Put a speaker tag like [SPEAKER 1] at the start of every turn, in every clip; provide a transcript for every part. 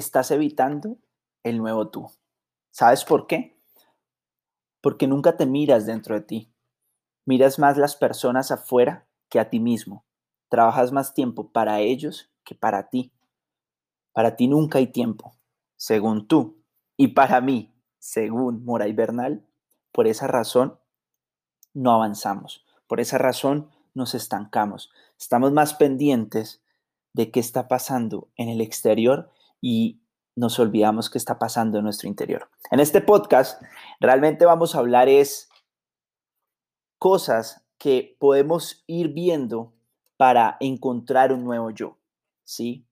[SPEAKER 1] estás evitando el nuevo tú. ¿Sabes por qué? Porque nunca te miras dentro de ti. Miras más las personas afuera que a ti mismo. Trabajas más tiempo para ellos que para ti. Para ti nunca hay tiempo, según tú. Y para mí, según Moray Bernal, por esa razón no avanzamos. Por esa razón nos estancamos. Estamos más pendientes de qué está pasando en el exterior y nos olvidamos qué está pasando en nuestro interior. En este podcast realmente vamos a hablar es cosas que podemos ir viendo para encontrar un nuevo yo, ¿sí?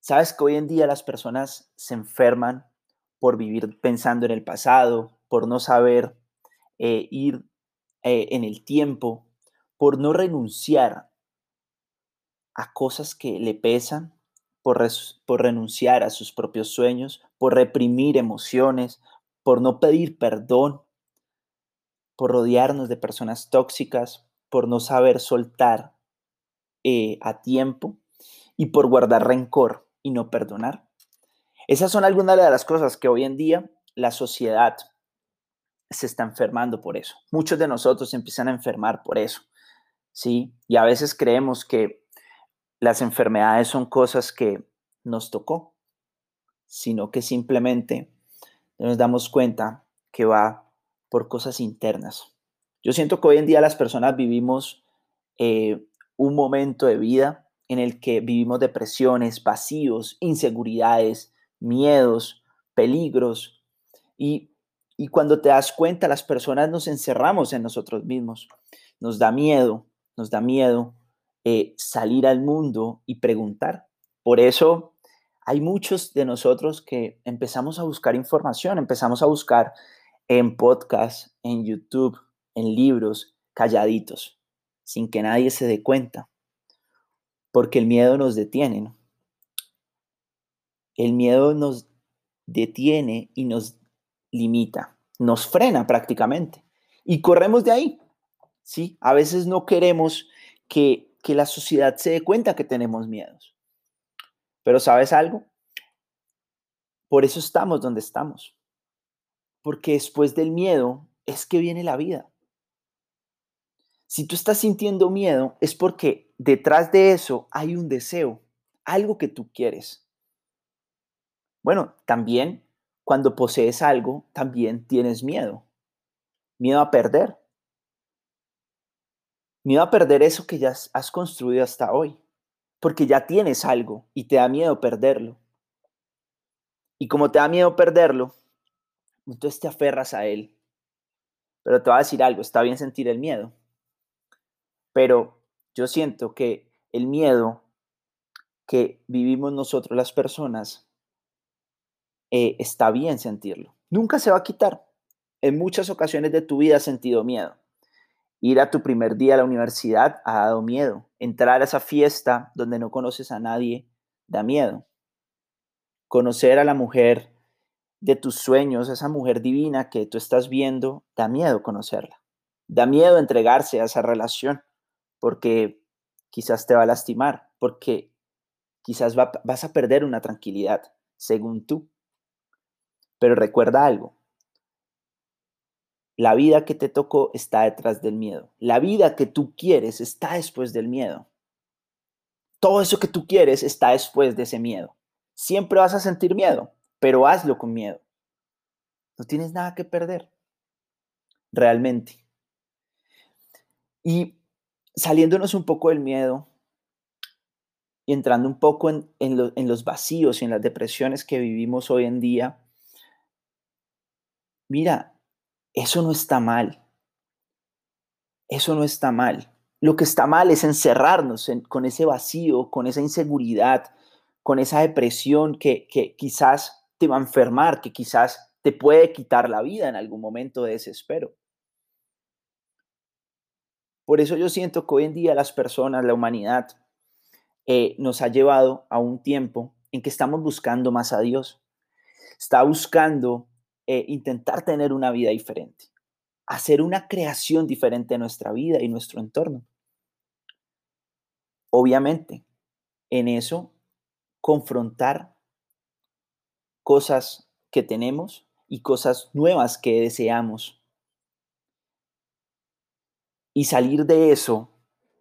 [SPEAKER 1] Sabes que hoy en día las personas se enferman por vivir pensando en el pasado, por no saber eh, ir eh, en el tiempo, por no renunciar a cosas que le pesan, por, renunciar a sus propios sueños, por reprimir emociones, por no pedir perdón, por rodearnos de personas tóxicas, por no saber soltar eh, a tiempo y por guardar rencor y no perdonar. Esas son algunas de las cosas que hoy en día la sociedad se está enfermando por eso. Muchos de nosotros empiezan a enfermar por eso, ¿sí? Y a veces creemos que las enfermedades son cosas que nos tocó, sino que simplemente nos damos cuenta que va por cosas internas. Yo siento que hoy en día las personas vivimos eh, un momento de vida en el que vivimos depresiones, vacíos, inseguridades, miedos, peligros. Y, y cuando te das cuenta, las personas nos encerramos en nosotros mismos. Nos da miedo, nos da miedo eh, salir al mundo y preguntar. Por eso hay muchos de nosotros que empezamos a buscar información, empezamos a buscar en podcast, en YouTube, en libros, calladitos, sin que nadie se dé cuenta, porque el miedo nos detiene. El miedo nos detiene y nos limita, nos frena prácticamente y corremos de ahí. ¿sí? A veces no queremos que que la sociedad se dé cuenta que tenemos miedos. Pero ¿sabes algo? Por eso estamos donde estamos. Porque después del miedo es que viene la vida. Si tú estás sintiendo miedo es porque detrás de eso hay un deseo, algo que tú quieres. Bueno, también cuando posees algo, también tienes miedo. Miedo a perder, Miedo a perder eso que ya has construido hasta hoy, porque ya tienes algo y te da miedo perderlo. Y como te da miedo perderlo, entonces te aferras a él. Pero te voy a decir algo, está bien sentir el miedo, pero yo siento que el miedo que vivimos nosotros las personas, eh, está bien sentirlo. Nunca se va a quitar. En muchas ocasiones de tu vida has sentido miedo. Ir a tu primer día a la universidad ha dado miedo. Entrar a esa fiesta donde no conoces a nadie da miedo. Conocer a la mujer de tus sueños, esa mujer divina que tú estás viendo, da miedo conocerla. Da miedo entregarse a esa relación porque quizás te va a lastimar, porque quizás vas a perder una tranquilidad, según tú. Pero recuerda algo, la vida que te tocó está detrás del miedo. La vida que tú quieres está después del miedo. Todo eso que tú quieres está después de ese miedo. Siempre vas a sentir miedo, pero hazlo con miedo. No tienes nada que perder. Realmente. Y saliéndonos un poco del miedo y entrando un poco en, en los vacíos y en las depresiones que vivimos hoy en día, mira, eso no está mal. Eso no está mal. Lo que está mal es encerrarnos con ese vacío, con esa inseguridad, con esa depresión que, que quizás te va a enfermar, que quizás te puede quitar la vida en algún momento de desespero. Por eso yo siento que hoy en día las personas, la humanidad, eh, nos ha llevado a un tiempo en que estamos buscando más a Dios. Está buscando eh, intentar tener una vida diferente, hacer una creación diferente en nuestra vida y nuestro entorno. Obviamente, en eso, confrontar cosas que tenemos y cosas nuevas que deseamos. Y salir de eso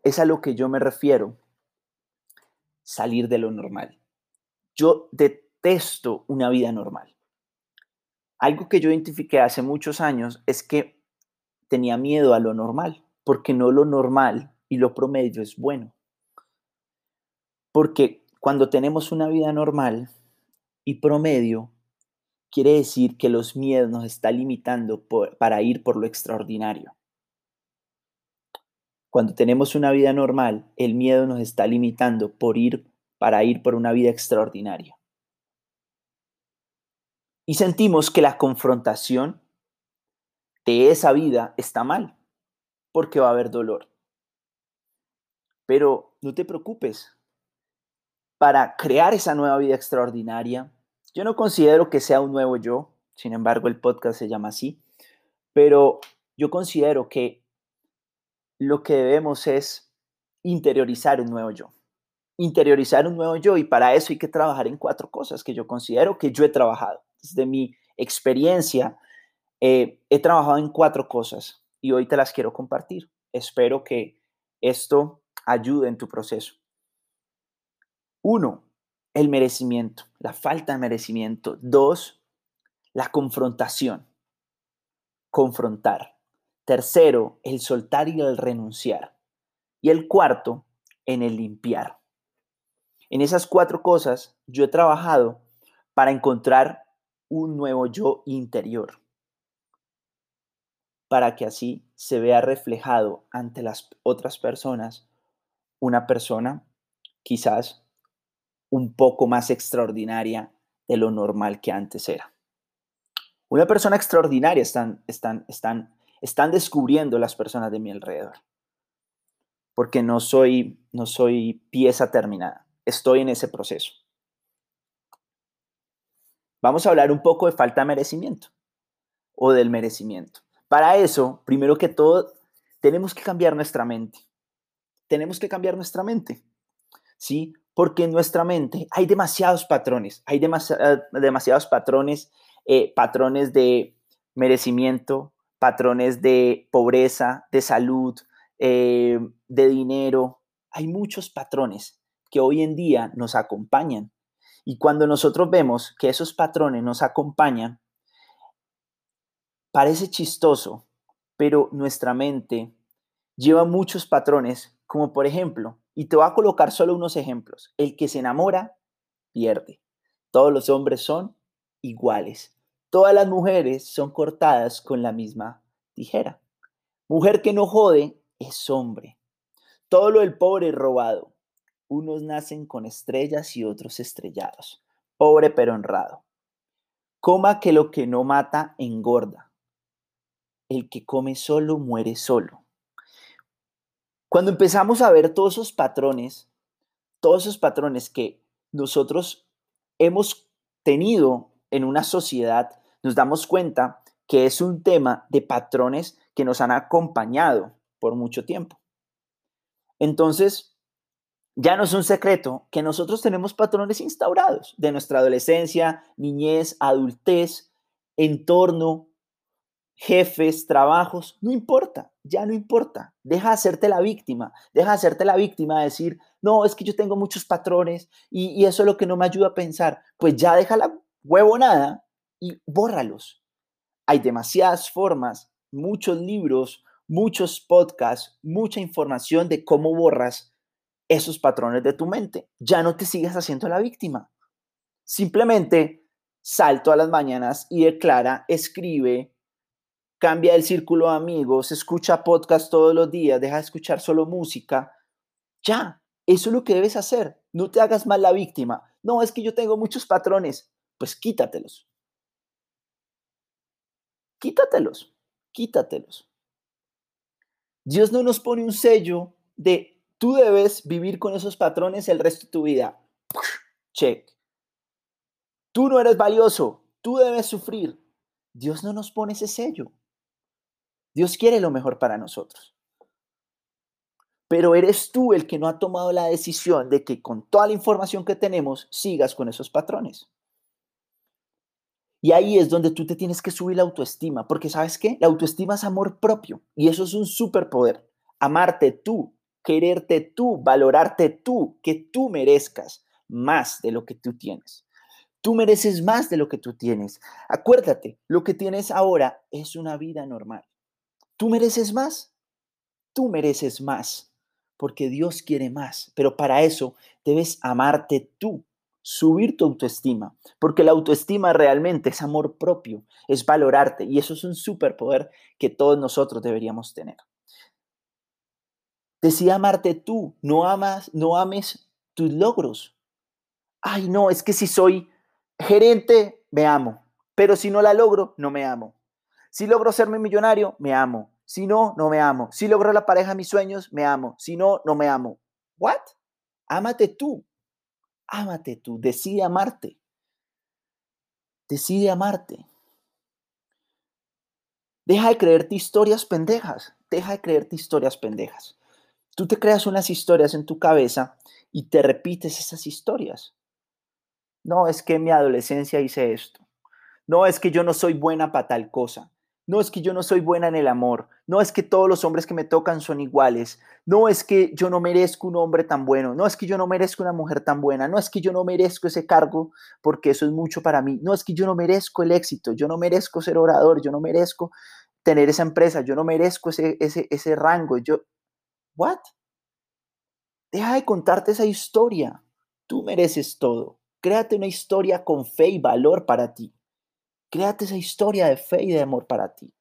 [SPEAKER 1] es a lo que yo me refiero, salir de lo normal. Yo detesto una vida normal. Algo que yo identifiqué hace muchos años es que tenía miedo a lo normal, porque no lo normal y lo promedio es bueno. Porque cuando tenemos una vida normal y promedio, quiere decir que los miedos nos están limitando para ir por lo extraordinario. Cuando tenemos una vida normal, el miedo nos está limitando por ir para ir por una vida extraordinaria. Y sentimos que la confrontación de esa vida está mal, porque va a haber dolor. Pero no te preocupes. Para crear esa nueva vida extraordinaria, yo no considero que sea un nuevo yo, sin embargo el podcast se llama así, pero yo considero que lo que debemos es interiorizar un nuevo yo. Interiorizar un nuevo yo y para eso hay que trabajar en cuatro cosas que yo considero que yo he trabajado. Desde mi experiencia, eh, he trabajado en cuatro cosas y hoy te las quiero compartir. Espero que esto ayude en tu proceso. Uno, el merecimiento, la falta de merecimiento. Dos, la confrontación, confrontar. Tercero, el soltar y el renunciar. Y el cuarto, en el limpiar. En esas cuatro cosas yo he trabajado para encontrar un nuevo yo interior, para que así se vea reflejado ante las otras personas una persona quizás un poco más extraordinaria de lo normal que antes era. Una persona extraordinaria están, están, están están descubriendo las personas de mi alrededor. Porque no soy, no soy pieza terminada. Estoy en ese proceso. Vamos a hablar un poco de falta de merecimiento o del merecimiento. Para eso, primero que todo, tenemos que cambiar nuestra mente. Tenemos que cambiar nuestra mente. ¿Sí? Porque en nuestra mente hay demasiados patrones. Hay demasiados patrones, eh, patrones de merecimiento, patrones de pobreza, de salud, eh, de dinero. Hay muchos patrones que hoy en día nos acompañan. Y cuando nosotros vemos que esos patrones nos acompañan, parece chistoso, pero nuestra mente lleva muchos patrones, como por ejemplo, y te voy a colocar solo unos ejemplos, el que se enamora, pierde. Todos los hombres son iguales. Todas las mujeres son cortadas con la misma tijera. Mujer que no jode es hombre. Todo lo del pobre es robado. Unos nacen con estrellas y otros estrellados. Pobre pero honrado. Coma que lo que no mata engorda. El que come solo muere solo. Cuando empezamos a ver todos esos patrones, todos esos patrones que nosotros hemos tenido en una sociedad nos damos cuenta que es un tema de patrones que nos han acompañado por mucho tiempo. Entonces, ya no es un secreto que nosotros tenemos patrones instaurados de nuestra adolescencia, niñez, adultez, entorno, jefes, trabajos, no importa, ya no importa. Deja de hacerte la víctima, deja de hacerte la víctima de decir, no, es que yo tengo muchos patrones y, y eso es lo que no me ayuda a pensar. Pues ya deja la huevonada y bórralos. Hay demasiadas formas, muchos libros, muchos podcasts, mucha información de cómo borras esos patrones de tu mente. Ya no te sigas haciendo la víctima. Simplemente sal todas las mañanas y declara, escribe, cambia el círculo de amigos, escucha podcast todos los días, deja de escuchar solo música. Ya, eso es lo que debes hacer. No te hagas mal la víctima. No, es que yo tengo muchos patrones. Pues quítatelos quítatelos, quítatelos. Dios no nos pone un sello de tú debes vivir con esos patrones el resto de tu vida. Check. Tú no eres valioso, tú debes sufrir. Dios no nos pone ese sello. Dios quiere lo mejor para nosotros. Pero eres tú el que no ha tomado la decisión de que con toda la información que tenemos sigas con esos patrones. Y ahí es donde tú te tienes que subir la autoestima, porque sabes qué? La autoestima es amor propio y eso es un superpoder. Amarte tú, quererte tú, valorarte tú, que tú merezcas más de lo que tú tienes. Tú mereces más de lo que tú tienes. Acuérdate, lo que tienes ahora es una vida normal. Tú mereces más. Tú mereces más, porque Dios quiere más. Pero para eso debes amarte tú, subir tu autoestima, porque la autoestima realmente es amor propio, es valorarte y eso es un superpoder que todos nosotros deberíamos tener. Decía amarte tú, no amas, no ames tus logros. Ay, no, es que si soy gerente, me amo, pero si no la logro, no me amo. Si logro serme millonario, me amo. Si no, no me amo. Si logro la pareja de mis sueños, me amo. Si no, no me amo. ¿What? Ámate tú, Ámate tú, decide amarte. Decide amarte. Deja de creerte historias pendejas. Deja de creerte historias pendejas. Tú te creas unas historias en tu cabeza y te repites esas historias. No, es que en mi adolescencia hice esto. No, es que yo no soy buena para tal cosa. No es que yo no soy buena en el amor. No es que todos los hombres que me tocan son iguales. No es que yo no merezco un hombre tan bueno. No es que yo no merezco una mujer tan buena. No es que yo no merezco ese cargo porque eso es mucho para mí. No es que yo no merezco el éxito. Yo no merezco ser orador. Yo no merezco tener esa empresa. Yo no merezco ese, ese, ese rango. Yo, ¿what? Deja de contarte esa historia. Tú mereces todo. Créate una historia con fe y valor para ti. Créate esa historia de fe y de amor para ti.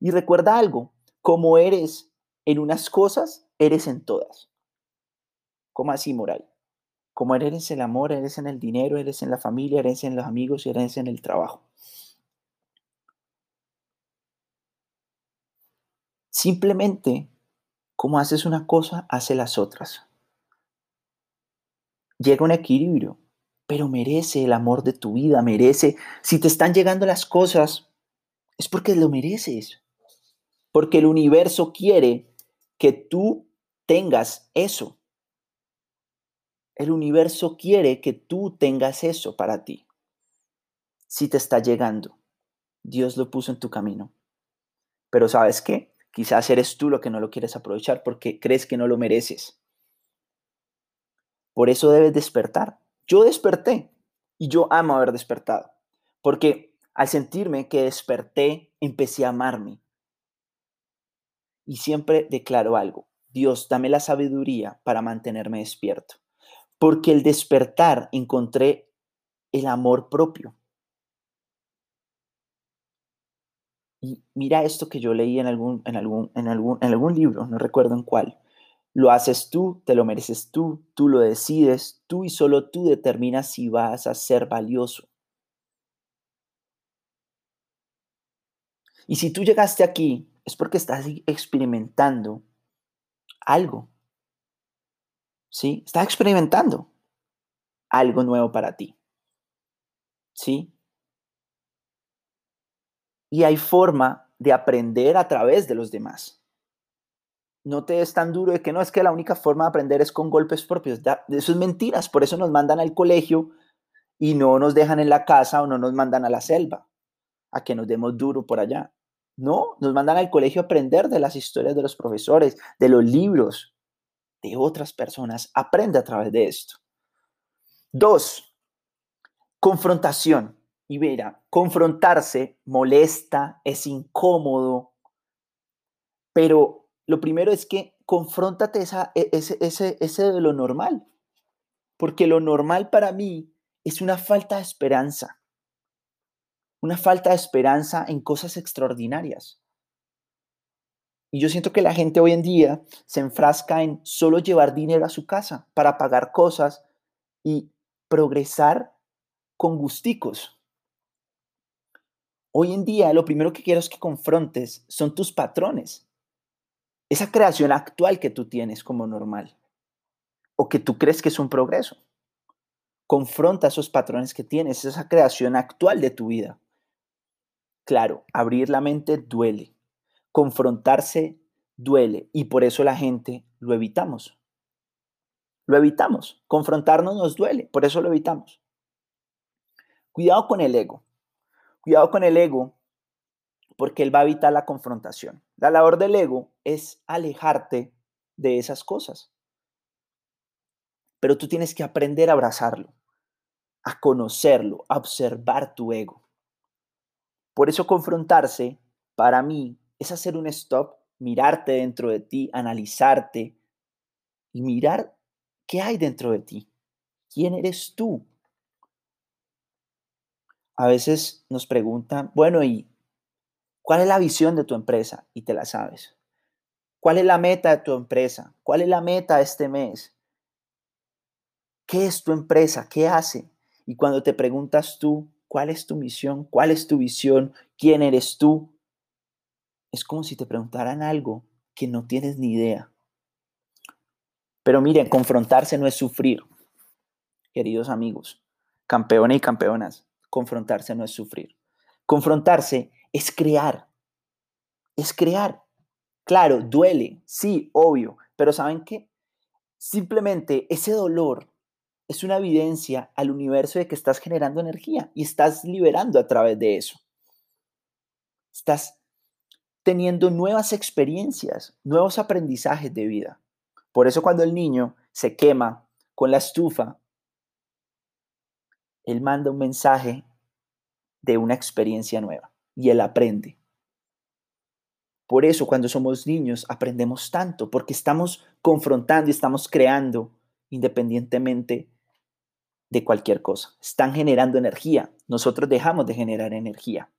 [SPEAKER 1] Y recuerda algo, como eres en unas cosas, eres en todas. ¿Cómo así, moral? Como eres en el amor, eres en el dinero, eres en la familia, eres en los amigos y eres en el trabajo. Simplemente, como haces una cosa, hace las otras. Llega un equilibrio pero merece el amor de tu vida, merece, si te están llegando las cosas, es porque lo mereces, porque el universo quiere que tú tengas eso. El universo quiere que tú tengas eso para ti. Si te está llegando, Dios lo puso en tu camino. Pero sabes qué? Quizás eres tú lo que no lo quieres aprovechar porque crees que no lo mereces. Por eso debes despertar. Yo desperté y yo amo haber despertado, porque al sentirme que desperté, empecé a amarme. Y siempre declaro algo, Dios, dame la sabiduría para mantenerme despierto, porque el despertar encontré el amor propio. Mira esto que yo leí en algún, en algún, en algún, en algún libro, no recuerdo en cuál. Lo haces tú, te lo mereces tú, tú lo decides, tú y solo tú determinas si vas a ser valioso. Y si tú llegaste aquí, es porque estás experimentando algo. ¿Sí? Estás experimentando algo nuevo para ti. ¿Sí? Y hay forma de aprender a través de los demás no te es tan duro de que no es que la única forma de aprender es con golpes propios. eso es mentiras, por eso nos mandan al colegio y no nos dejan en la casa o no nos mandan a la selva a que nos demos duro por allá. No, nos mandan al colegio a aprender de las historias de los profesores, de los libros, de otras personas. Aprende a través de esto. Dos, confrontación. Y mira, confrontarse molesta, es incómodo, pero lo primero es que confróntate esa, e, ese, ese, ese de lo normal, porque lo normal para mí es una falta de esperanza, una falta de esperanza en cosas extraordinarias. Y yo siento que la gente hoy en día se enfrasca en solo llevar dinero a su casa para pagar cosas y progresar con gusticos. Hoy en día lo primero que quiero es que confrontes son tus patrones esa creación actual que tú tienes como normal o que tú crees que es un progreso. Confronta esos patrones que tienes, esa creación actual de tu vida. Claro, abrir la mente duele, confrontarse duele y por eso la gente lo evitamos. Lo evitamos, confrontarnos nos duele, por eso lo evitamos. Cuidado con el ego, Cuidado con el ego, porque él va a evitar la confrontación. La labor del ego es alejarte de esas cosas. Pero tú tienes que aprender a abrazarlo, a conocerlo, a observar tu ego. Por eso confrontarse, para mí, es hacer un stop, mirarte dentro de ti, analizarte y mirar qué hay dentro de ti. ¿Quién eres tú? A veces nos preguntan, bueno, ¿y cuál es la visión de tu empresa? Y te la sabes. ¿Cuál es la meta de tu empresa? ¿Cuál es la meta de este mes? ¿Qué es tu empresa? ¿Qué hace? Y cuando te preguntas tú, ¿cuál es tu misión? ¿Cuál es tu visión? ¿Quién eres tú? Es como si te preguntaran algo que no tienes ni idea. Pero miren, confrontarse no es sufrir, queridos amigos, campeones y campeonas. Confrontarse no es sufrir. Confrontarse es crear. Es crear. Claro, duele, sí, obvio, pero ¿saben qué? Simplemente ese dolor es una evidencia al universo de que estás generando energía y estás liberando a través de eso. Estás teniendo nuevas experiencias, nuevos aprendizajes de vida. Por eso cuando el niño se quema con la estufa, él manda un mensaje de una experiencia nueva y él aprende. Por eso cuando somos niños aprendemos tanto, porque estamos confrontando y estamos creando independientemente de cualquier cosa. Están generando energía. Nosotros dejamos de generar energía.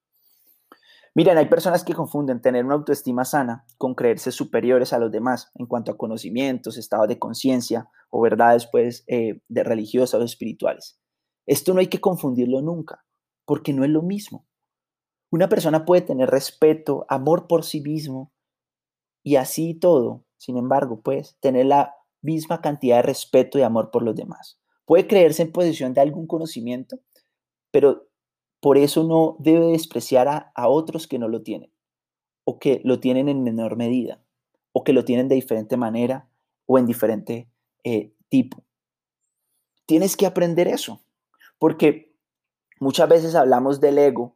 [SPEAKER 1] Miren, hay personas que confunden tener una autoestima sana con creerse superiores a los demás en cuanto a conocimientos, estados de conciencia o verdades pues, eh, de religiosas o espirituales. Esto no hay que confundirlo nunca, porque no es lo mismo. Una persona puede tener respeto, amor por sí mismo y así todo, sin embargo, pues tener la misma cantidad de respeto y amor por los demás. Puede creerse en posición de algún conocimiento, pero por eso no debe despreciar a, otros que no lo tienen, o que lo tienen en menor medida, o que lo tienen de diferente manera o en diferente eh, tipo. Tienes que aprender eso, porque muchas veces hablamos del ego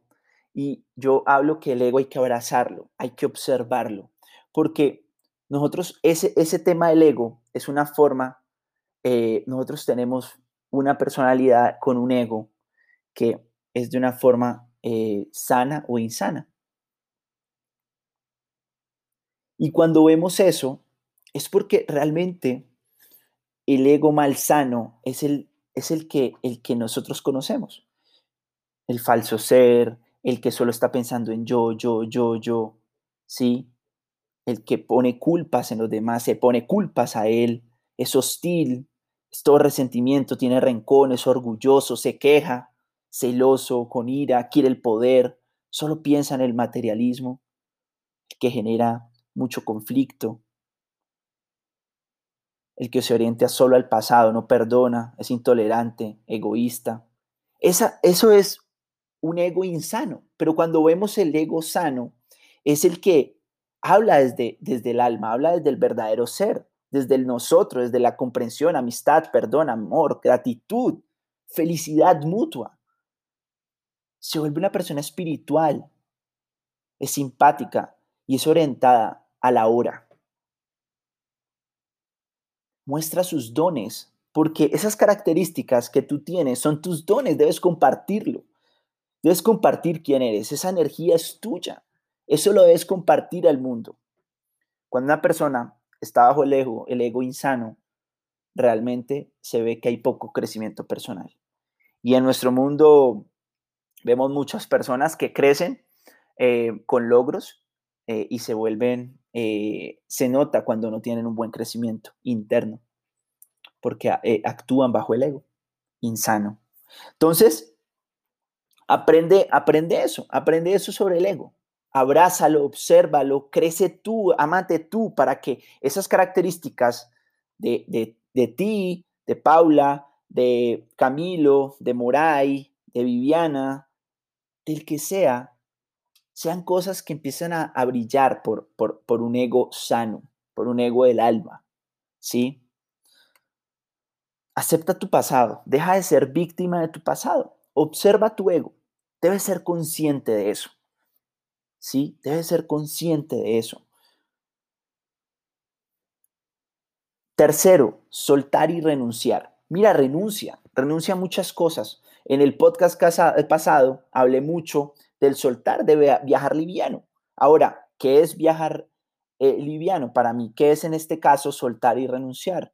[SPEAKER 1] y yo hablo que el ego hay que abrazarlo, hay que observarlo, porque nosotros, ese, ese tema del ego es una forma, eh, nosotros tenemos una personalidad con un ego que es de una forma eh, sana o insana. Y cuando vemos eso, es porque realmente el ego malsano es el, es el, que, el que nosotros conocemos. El falso ser, el que solo está pensando en yo, yo, yo, yo, ¿sí? El que pone culpas en los demás, se pone culpas a él, es hostil, es todo resentimiento, tiene rencor, es orgulloso, se queja, celoso, con ira, quiere el poder, solo piensa en el materialismo, que genera mucho conflicto, el que se orienta solo al pasado, no perdona, es intolerante, egoísta. Esa, eso es un ego insano, pero cuando vemos el ego sano, es el que habla desde, desde el alma, habla desde el verdadero ser, desde el nosotros, desde la comprensión, amistad, perdón, amor, gratitud, felicidad mutua. Se vuelve una persona espiritual, es simpática y es orientada a la hora. Muestra sus dones, porque esas características que tú tienes son tus dones, debes compartirlo. Debes compartir quién eres. Esa energía es tuya. Eso lo debes compartir al mundo. Cuando una persona está bajo el ego, el ego insano, realmente se ve que hay poco crecimiento personal. Y en nuestro mundo vemos muchas personas que crecen eh, con logros eh, y se vuelven, eh, se nota cuando no tienen un buen crecimiento interno, porque actúan bajo el ego insano. Entonces, Aprende, aprende eso, aprende eso sobre el ego. Abrázalo, obsérvalo, crece tú, amate tú, para que esas características de, de, de ti, de Paula, de Camilo, de Moray, de Viviana, del que sea, sean cosas que empiezan a, brillar por, por, por, un ego sano, por un ego del alma, ¿sí? Acepta tu pasado, deja de ser víctima de tu pasado. Observa tu ego. Debes ser consciente de eso. ¿Sí? Debes ser consciente de eso. Tercero, soltar y renunciar. Mira, renuncia, renuncia a muchas cosas. En el podcast pasado hablé mucho del soltar, de viajar liviano. Ahora, ¿qué es viajar eh, liviano para mí? ¿Qué es en este caso soltar y renunciar?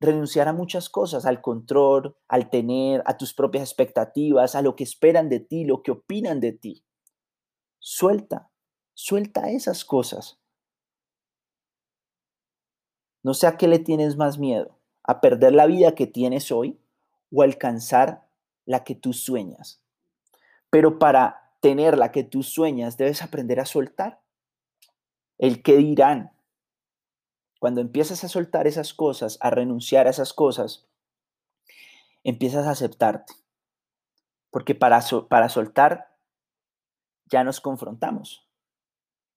[SPEAKER 1] Renunciar a muchas cosas, al control, al tener, a tus propias expectativas, a lo que esperan de ti, lo que opinan de ti. Suelta, suelta esas cosas. No sé a qué le tienes más miedo, a perder la vida que tienes hoy o alcanzar la que tú sueñas. Pero para tener la que tú sueñas, debes aprender a soltar. El que dirán. Cuando empiezas a soltar esas cosas, a renunciar a esas cosas, empiezas a aceptarte. Porque para, para soltar ya nos confrontamos.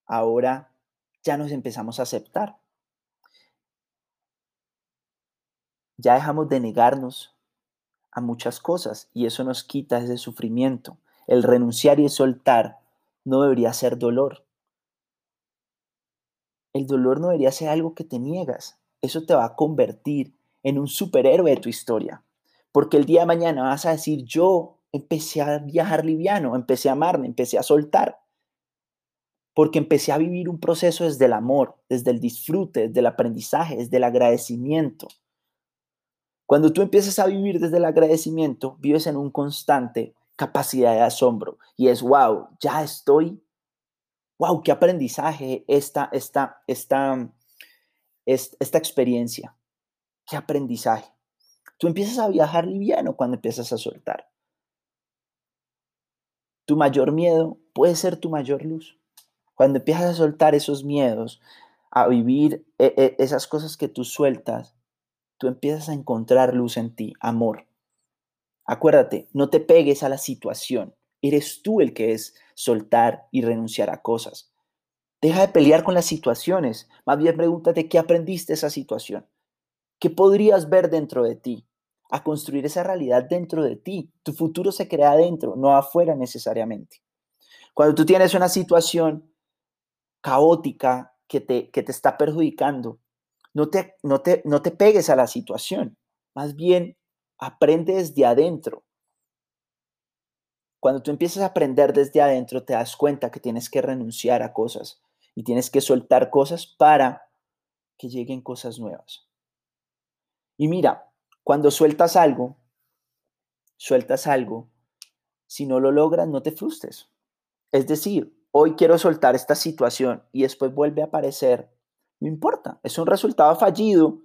[SPEAKER 1] Ahora ya nos empezamos a aceptar. Ya dejamos de negarnos a muchas cosas y eso nos quita ese sufrimiento. El renunciar y soltar no debería ser dolor. El dolor no debería ser algo que te niegas. Eso te va a convertir en un superhéroe de tu historia. Porque el día de mañana vas a decir, yo empecé a viajar liviano, empecé a amarme, empecé a soltar. Porque empecé a vivir un proceso desde el amor, desde el disfrute, desde el aprendizaje, desde el agradecimiento. Cuando tú empiezas a vivir desde el agradecimiento, vives en un constante capacidad de asombro y es, wow, ya estoy, wow, qué aprendizaje esta, esta, esta, esta experiencia, qué aprendizaje. Tú empiezas a viajar liviano cuando empiezas a soltar. Tu mayor miedo puede ser tu mayor luz. Cuando empiezas a soltar esos miedos, a vivir e, e, esas cosas que tú sueltas, tú empiezas a encontrar luz en ti, amor. Acuérdate, no te pegues a la situación. Eres tú el que es soltar y renunciar a cosas. Deja de pelear con las situaciones. Más bien pregúntate qué aprendiste de esa situación. ¿Qué podrías ver dentro de ti? A construir esa realidad dentro de ti. Tu futuro se crea dentro, no afuera necesariamente. Cuando tú tienes una situación caótica que te, que te está perjudicando, no te, no, te, no te pegues a la situación. Más bien, aprende desde adentro. Cuando tú empiezas a aprender desde adentro, te das cuenta que tienes que renunciar a cosas y tienes que soltar cosas para que lleguen cosas nuevas. Y mira, cuando sueltas algo, sueltas algo, si no lo logras, no te frustres. Es decir, hoy quiero soltar esta situación y después vuelve a aparecer no importa, es un resultado fallido,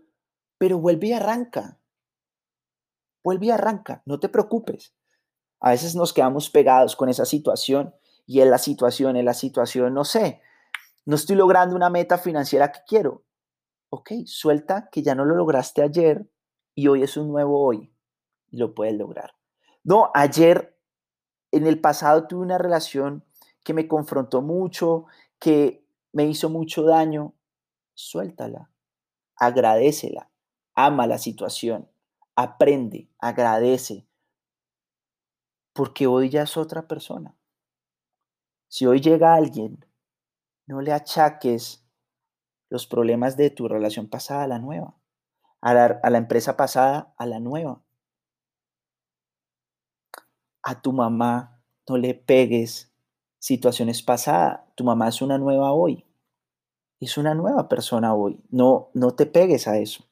[SPEAKER 1] pero vuelve y arranca. Vuelve y arranca, no te preocupes. A veces nos quedamos pegados con esa situación y en la situación, en la situación, no sé, no estoy logrando una meta financiera que quiero. Ok, suelta que ya no lo lograste ayer y hoy es un nuevo hoy y lo puedes lograr. No, ayer en el pasado tuve una relación que me confrontó mucho, que me hizo mucho daño suéltala, agradecela, ama la situación, aprende, agradece, porque hoy ya es otra persona. Si hoy llega alguien, no le achaques los problemas de tu relación pasada a la nueva, a la, a la empresa pasada a la nueva. A tu mamá no le pegues situaciones pasadas, tu mamá es una nueva hoy es una nueva persona hoy. No, no te pegues a eso.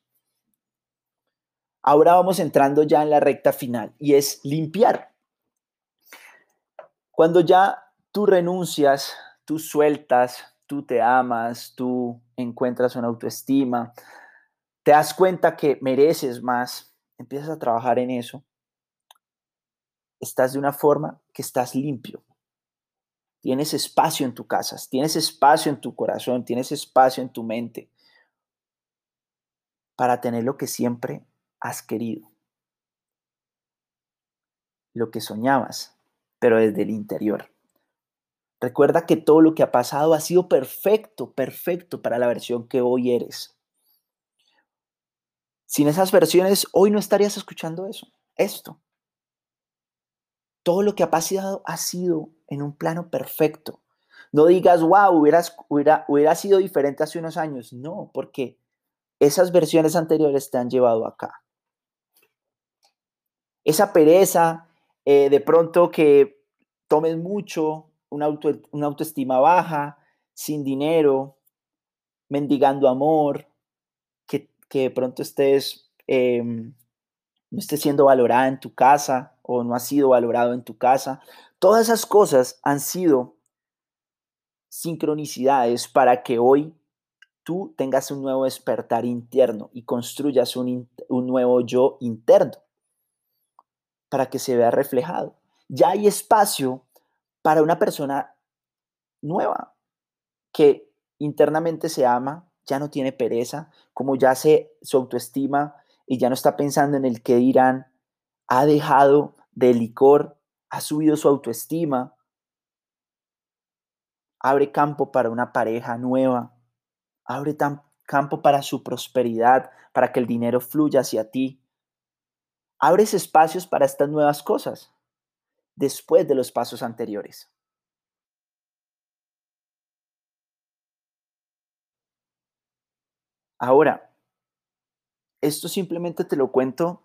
[SPEAKER 1] Ahora vamos entrando ya en la recta final y es limpiar. Cuando ya tú renuncias, tú sueltas, tú te amas, tú encuentras una autoestima, te das cuenta que mereces más, empiezas a trabajar en eso, estás de una forma que estás limpio, Tienes espacio en tu casa, tienes espacio en tu corazón, tienes espacio en tu mente para tener lo que siempre has querido, lo que soñabas, pero desde el interior. Recuerda que todo lo que ha pasado ha sido perfecto, perfecto para la versión que hoy eres. Sin esas versiones, hoy no estarías escuchando eso, esto. Todo lo que ha pasado ha sido en un plano perfecto. No digas, wow, hubiera, hubiera sido diferente hace unos años. No, porque esas versiones anteriores te han llevado acá. Esa pereza, eh, de pronto que tomes mucho, una, autoestima baja, sin dinero, mendigando amor, que, de pronto estés, em, no estés siendo valorada en tu casa o no has sido valorado en tu casa. Todas esas cosas han sido sincronicidades para que hoy tú tengas un nuevo despertar interno y construyas un, un nuevo yo interno para que se vea reflejado. Ya hay espacio para una persona nueva que internamente se ama, ya no tiene pereza, como ya se su autoestima y ya no está pensando en el que dirán, ha dejado de licor, ha subido su autoestima, abre campo para una pareja nueva, abre campo para su prosperidad, para que el dinero fluya hacia ti. Abres espacios para estas nuevas cosas después de los pasos anteriores. Ahora, esto simplemente te lo cuento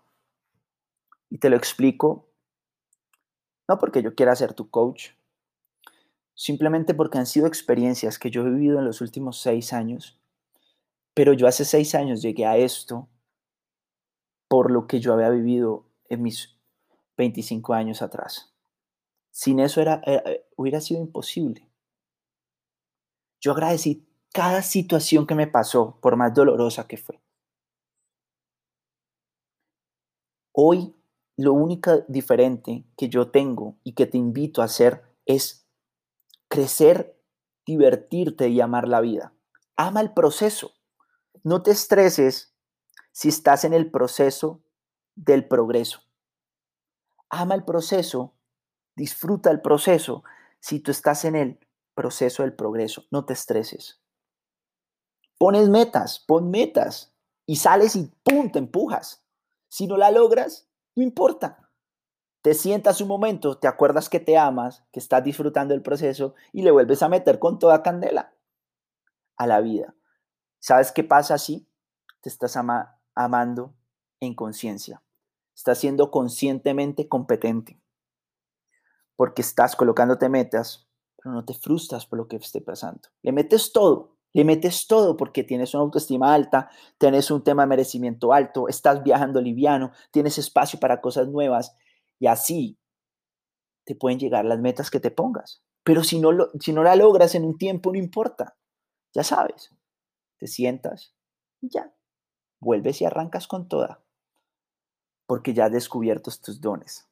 [SPEAKER 1] y te lo explico, no porque yo quiera ser tu coach, simplemente porque han sido experiencias que yo he vivido en los últimos seis años, pero yo hace seis años llegué a esto por lo que yo había vivido en mis 25 años atrás. Sin eso era, eh, hubiera sido imposible. Yo agradecí cada situación que me pasó, por más dolorosa que fue. Hoy, lo único diferente que yo tengo y que te invito a hacer es crecer, divertirte y amar la vida. Ama el proceso. No te estreses si estás en el proceso del progreso. Ama el proceso, disfruta el proceso si tú estás en el proceso del progreso. No te estreses. Pones metas, pon metas y sales y ¡pum! te empujas. Si no la logras, no importa. Te sientas un momento, te acuerdas que te amas, que estás disfrutando el proceso y le vuelves a meter con toda candela a la vida. ¿Sabes qué pasa así? Te estás amando en conciencia. Estás siendo conscientemente competente. Porque estás colocándote metas, pero no te frustras por lo que esté pasando. Le metes todo le metes todo porque tienes una autoestima alta, tienes un tema de merecimiento alto, estás viajando liviano, tienes espacio para cosas nuevas y así te pueden llegar las metas que te pongas. Pero si no, si no la logras en un tiempo, no importa. Ya sabes, te sientas y ya, vuelves y arrancas con toda. Porque ya has descubierto tus dones.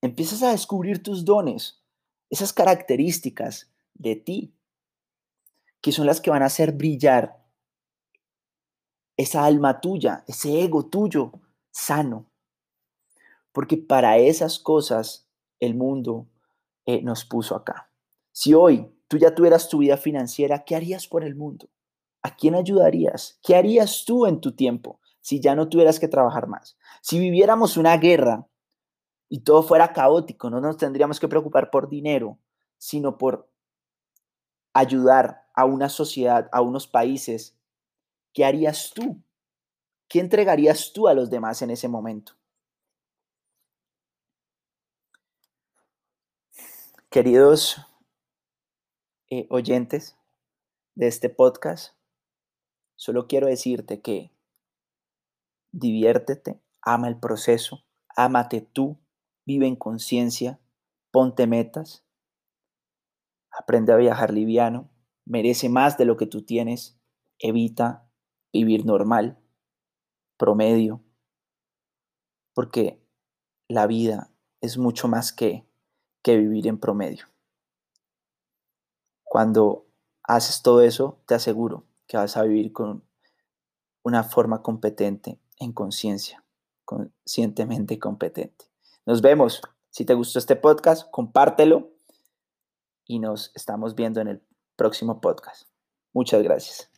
[SPEAKER 1] Empiezas a descubrir tus dones, esas características de ti que son las que van a hacer brillar esa alma tuya, ese ego tuyo sano. Porque para esas cosas el mundo eh, nos puso acá. Si hoy tú ya tuvieras tu vida financiera, ¿qué harías por el mundo? ¿A quién ayudarías? ¿Qué harías tú en tu tiempo si ya no tuvieras que trabajar más? Si viviéramos una guerra y todo fuera caótico, no nos tendríamos que preocupar por dinero, sino por ayudar a una sociedad, a unos países, ¿qué harías tú? ¿Qué entregarías tú a los demás en ese momento? Queridos eh, oyentes de este podcast, solo quiero decirte que diviértete, ama el proceso, ámate tú, vive en conciencia, ponte metas, aprende a viajar liviano, merece más de lo que tú tienes, evita vivir normal, promedio, porque la vida es mucho más que, que vivir en promedio. Cuando haces todo eso, te aseguro que vas a vivir con una forma competente, en conciencia, conscientemente competente. Nos vemos. Si te gustó este podcast, compártelo y nos estamos viendo en el próximo podcast. Muchas gracias.